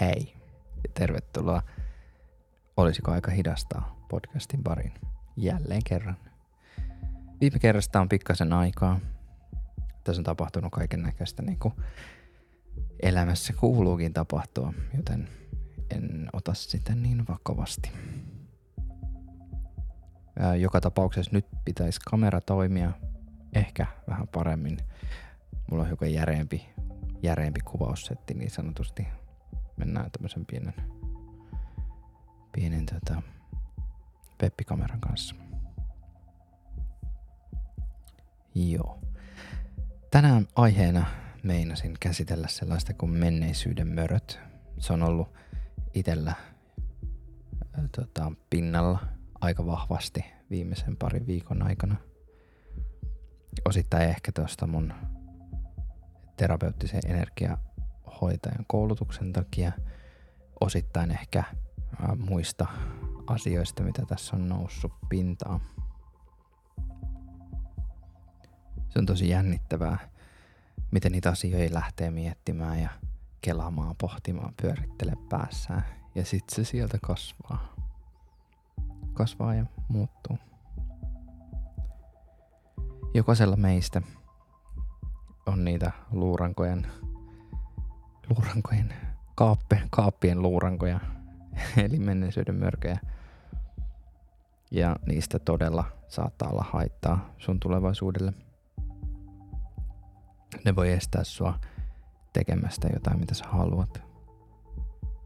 Hei tervetuloa Olisiko aika hidastaa podcastin pariin jälleen kerran. Viime kerrasta on pikkasen aikaa. Tässä on tapahtunut kaiken näköistä niin kuin elämässä kuuluukin tapahtua, joten en ota sitä niin vakavasti. Joka tapauksessa nyt pitäisi kamera toimia ehkä vähän paremmin. Mulla on hiukan järeempi, järeempi kuvaussetti niin sanotusti. Mennään tämmöisen pienen, pienen tota, webbikameran kanssa. Joo. Tänään aiheena meinasin käsitellä sellaista kuin menneisyyden möröt. Se on ollut itellä tota, pinnalla aika vahvasti viimeisen parin viikon aikana. Osittain ehkä tuosta mun terapeuttisen energiahoitajan koulutuksen takia, osittain ehkä muista asioista, mitä tässä on noussut pintaan. Se on tosi jännittävää, miten niitä asioita lähtee miettimään ja kelaamaan, pohtimaan, pyörittele päässään. Ja sitten se sieltä kasvaa. Kasvaa ja muuttuu. Jokaisella meistä on niitä luurankojen, luurankojen, kaappe, kaappien luurankoja, eli menneisyyden mörköjä. Ja niistä todella saattaa olla haittaa sun tulevaisuudelle. Ne voi estää sua tekemästä jotain, mitä sä haluat.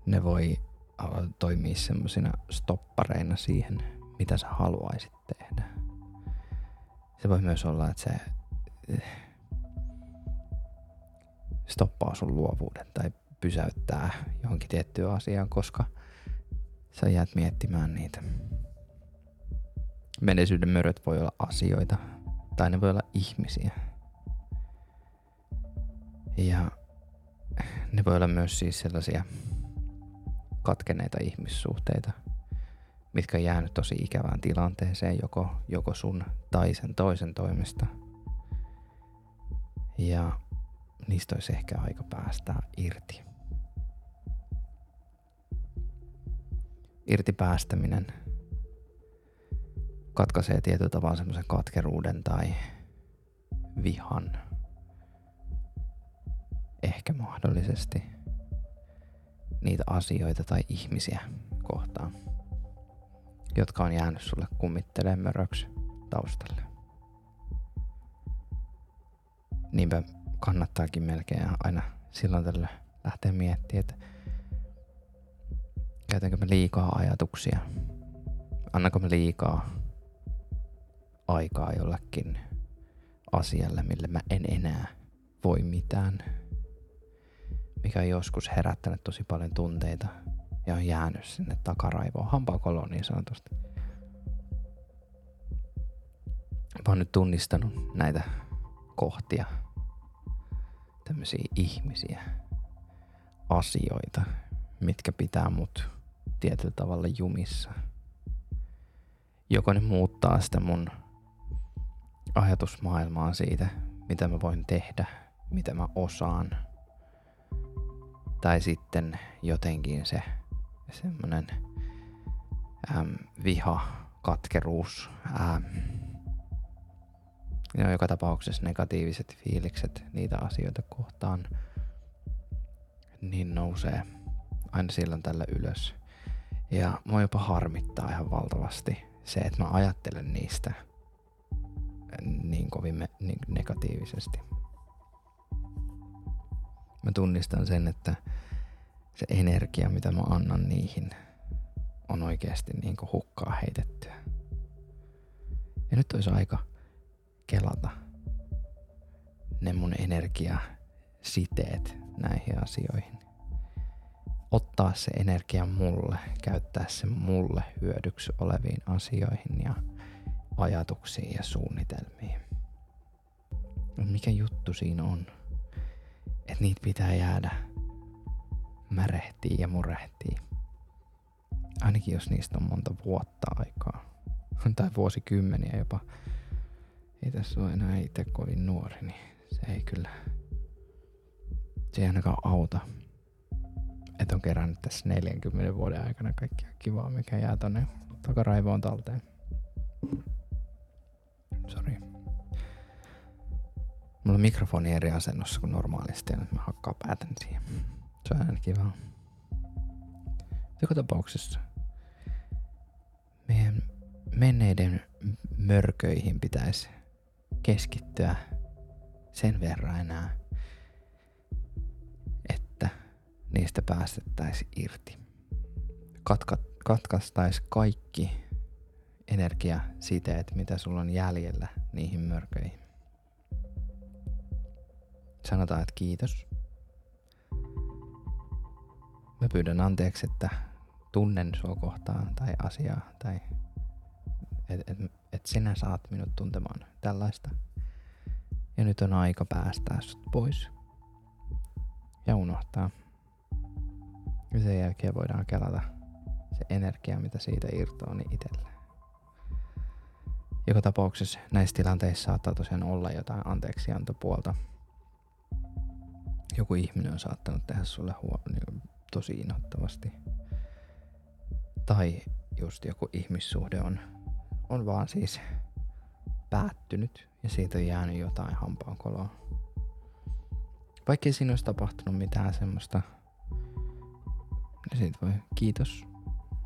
Ne voi äh, toimia semmoisina stoppareina siihen, mitä sä haluaisit tehdä. Se voi myös olla, että se eh, stoppaa sun luovuuden tai pysäyttää johonkin tiettyyn asiaan, koska sä jäät miettimään niitä. Menneisyyden möröt voi olla asioita tai ne voi olla ihmisiä. Ja ne voi olla myös siis sellaisia katkeneita ihmissuhteita, mitkä on jäänyt tosi ikävään tilanteeseen joko, joko sun tai sen toisen toimesta. Ja niistä olisi ehkä aika päästää irti. Irti päästäminen katkaisee tietyllä tavalla semmoisen katkeruuden tai vihan ehkä mahdollisesti niitä asioita tai ihmisiä kohtaan, jotka on jäänyt sulle kummittelee möröksi taustalle. Niinpä kannattaakin melkein aina silloin tällä lähteä miettimään, että käytänkö me liikaa ajatuksia, annako me liikaa aikaa jollekin asialle, mille mä en enää voi mitään? Mikä on joskus herättänyt tosi paljon tunteita ja on jäänyt sinne takaraivoon, hampaakoloon niin sanotusti. Mä oon nyt tunnistanut näitä kohtia, tämmöisiä ihmisiä, asioita, mitkä pitää mut tietyllä tavalla jumissa. Joko ne muuttaa sitä mun ajatusmaailmaa siitä, mitä mä voin tehdä, mitä mä osaan – tai sitten jotenkin se semmoinen äm, viha, katkeruus, äm, ja joka tapauksessa negatiiviset fiilikset niitä asioita kohtaan, niin nousee aina silloin tällä ylös. Ja mua jopa harmittaa ihan valtavasti se, että mä ajattelen niistä niin kovin me, niin negatiivisesti mä tunnistan sen, että se energia, mitä mä annan niihin, on oikeasti niin hukkaa heitettyä. Ja nyt olisi aika kelata ne mun siteet näihin asioihin. Ottaa se energia mulle, käyttää se mulle hyödyksi oleviin asioihin ja ajatuksiin ja suunnitelmiin. Mikä juttu siinä on? että niitä pitää jäädä märehtii ja murehtii. Ainakin jos niistä on monta vuotta aikaa. Tai vuosikymmeniä jopa. Ei tässä ole enää itse kovin nuori, niin se ei kyllä... Se ei ainakaan auta. että on kerännyt tässä 40 vuoden aikana kaikkia kivaa, mikä jää tonne takaraivoon talteen. Sori. Mulla on mikrofoni eri asennossa kuin normaalisti ja nyt mä hakkaan päätän siihen. Se on aina kivaa. Joka tapauksessa meidän menneiden mörköihin pitäisi keskittyä sen verran enää, että niistä päästettäisiin irti. Katka, katkaistaisiin kaikki energiasiteet, mitä sulla on jäljellä niihin mörköihin. Sanotaan, että kiitos. Mä pyydän anteeksi, että tunnen sua kohtaan tai asiaa tai että et, et sinä saat minut tuntemaan tällaista. Ja nyt on aika päästää sut pois ja unohtaa. Ja sen jälkeen voidaan kelata se energia, mitä siitä irtoaa, niin itselleen. Joka tapauksessa näissä tilanteissa saattaa tosiaan olla jotain anteeksiantopuolta. Joku ihminen on saattanut tehdä sulle huo- niin tosi inhottavasti. Tai just joku ihmissuhde on, on vaan siis päättynyt ja siitä on jäänyt jotain hampaankoloa. Vaikka ei siinä olisi tapahtunut mitään semmoista, niin siitä voi kiitos,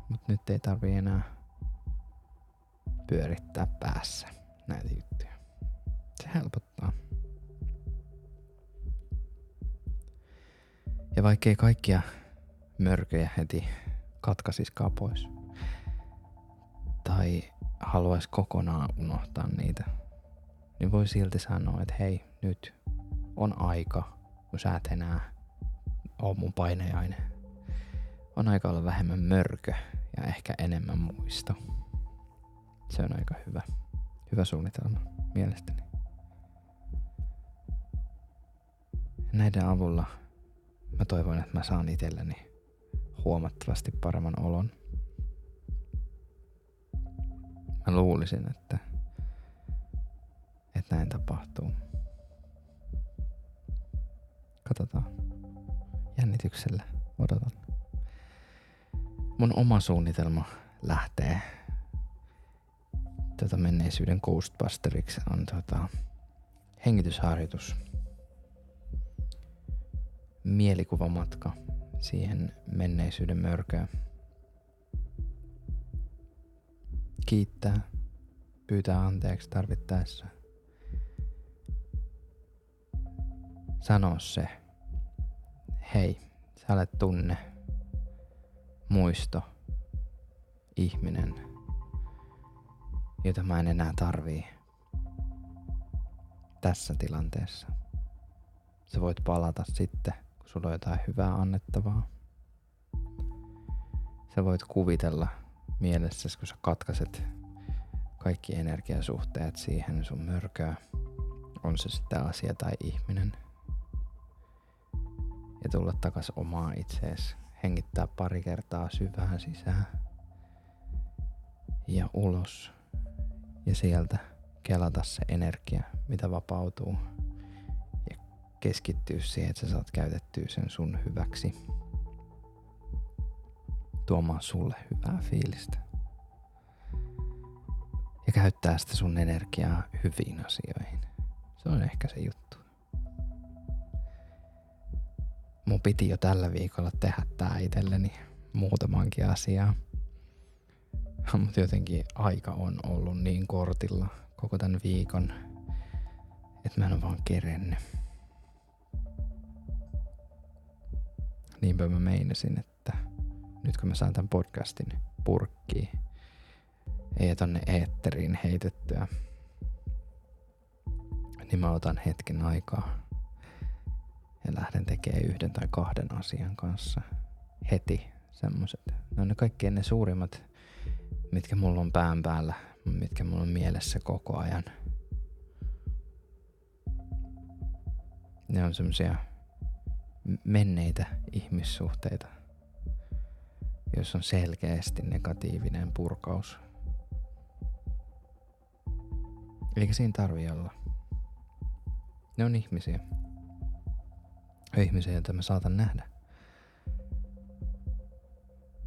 mutta nyt ei tarvi enää pyörittää päässä näitä juttuja. Se helpottaa. Ja vaikkei kaikkia mörköjä heti katkaisiskaan pois. Tai haluaisi kokonaan unohtaa niitä, niin voi silti sanoa, että hei, nyt on aika, kun sä et enää ole mun painajainen. On aika olla vähemmän mörkö ja ehkä enemmän muisto. Se on aika hyvä, hyvä suunnitelma mielestäni. Näiden avulla mä toivon, että mä saan itselleni huomattavasti paremman olon. Mä luulisin, että, että näin tapahtuu. Katsotaan. Jännityksellä odotan. Mun oma suunnitelma lähtee tota menneisyyden Ghostbusteriksi on tota hengitysharjoitus. Mielikuvamatka siihen menneisyyden mörköön. Kiittää, pyytää anteeksi tarvittaessa. Sano se. Hei, sä olet tunne, muisto, ihminen, jota mä en enää tarvii tässä tilanteessa. Sä voit palata sitten sulla on jotain hyvää annettavaa. Sä voit kuvitella mielessäsi, kun sä katkaset kaikki energiasuhteet siihen sun mörköä, on se sitten asia tai ihminen. Ja tulla takas omaa itseesi, hengittää pari kertaa syvään sisään ja ulos ja sieltä kelata se energia, mitä vapautuu keskittyä siihen, että sä saat käytettyä sen sun hyväksi. Tuomaan sulle hyvää fiilistä. Ja käyttää sitä sun energiaa hyviin asioihin. Se on ehkä se juttu. Mun piti jo tällä viikolla tehdä tää itselleni muutamankin asiaa. Mutta jotenkin aika on ollut niin kortilla koko tämän viikon, että mä en ole vaan kerennyt. niinpä mä meinasin, että nyt kun mä saan tämän podcastin purkkiin ja tonne eetteriin heitettyä, niin mä otan hetken aikaa ja lähden tekemään yhden tai kahden asian kanssa heti semmoset. Ne on ne kaikki ne suurimmat, mitkä mulla on pään päällä, mitkä mulla on mielessä koko ajan. Ne on semmosia menneitä ihmissuhteita, jos on selkeästi negatiivinen purkaus. Eikä siinä tarvi olla. Ne on ihmisiä. Ihmisiä, joita mä saatan nähdä.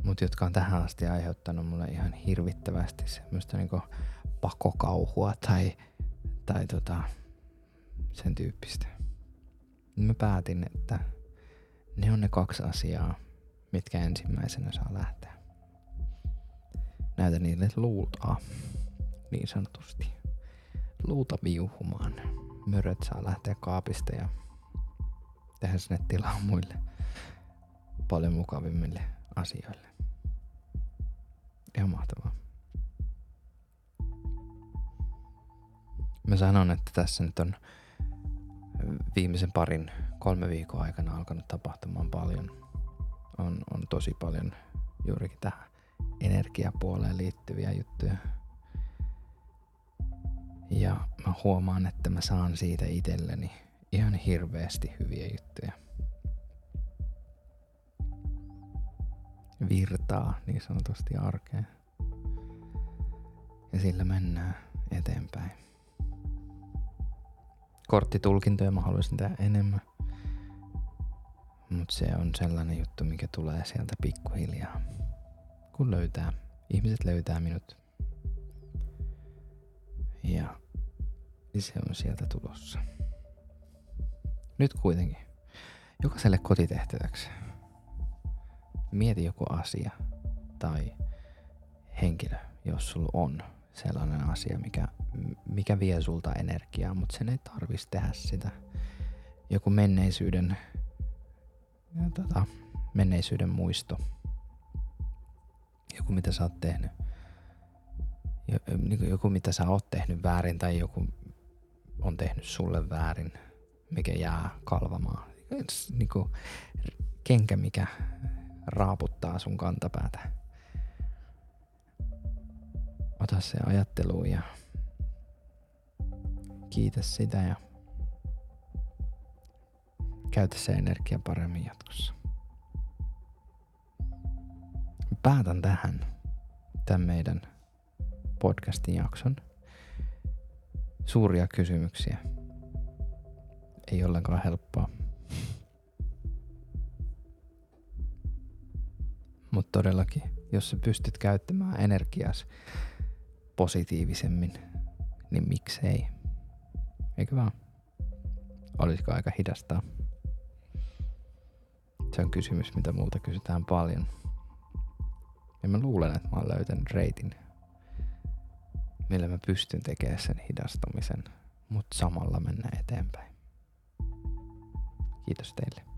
mutta jotka on tähän asti aiheuttanut mulle ihan hirvittävästi semmoista niinku pakokauhua tai, tai tota, sen tyyppistä. Mä päätin, että ne on ne kaksi asiaa, mitkä ensimmäisenä saa lähteä. Näytä niille luultaa, niin sanotusti. Luuta viuhumaan. Möröt saa lähteä kaapista ja tehdä sinne tilaa muille paljon mukavimmille asioille. Ihan mahtavaa. Mä sanon, että tässä nyt on viimeisen parin, kolme viikon aikana alkanut tapahtumaan paljon. On, on tosi paljon juurikin tähän energiapuoleen liittyviä juttuja. Ja mä huomaan, että mä saan siitä itselleni ihan hirveästi hyviä juttuja. Virtaa niin sanotusti arkeen. Ja sillä mennään eteenpäin. Korttitulkintoja mä haluaisin tehdä enemmän. Mutta se on sellainen juttu, mikä tulee sieltä pikkuhiljaa. Kun löytää, ihmiset löytää minut. Ja se on sieltä tulossa. Nyt kuitenkin. Jokaiselle kotitehtäväksi. Mieti joku asia tai henkilö, jos sulla on sellainen asia, mikä, mikä vie sulta energiaa, mutta sen ei tarvitsisi tehdä sitä. Joku menneisyyden, tota, menneisyyden muisto. Joku mitä sä oot tehnyt. Niinku joku mitä sä oot tehnyt väärin tai joku on tehnyt sulle väärin, mikä jää kalvamaan. Niinku kenkä, mikä raaputtaa sun kantapäätä ota se ajatteluun ja kiitä sitä ja käytä se energia paremmin jatkossa. Päätän tähän tämän meidän podcastin jakson. Suuria kysymyksiä. Ei ollenkaan helppoa. Mutta todellakin, jos sä pystyt käyttämään energias positiivisemmin, niin miksei? Eikö vaan? Olisiko aika hidastaa? Se on kysymys, mitä multa kysytään paljon. Ja mä luulen, että mä oon löytänyt reitin, millä mä pystyn tekemään sen hidastumisen, mutta samalla mennä eteenpäin. Kiitos teille.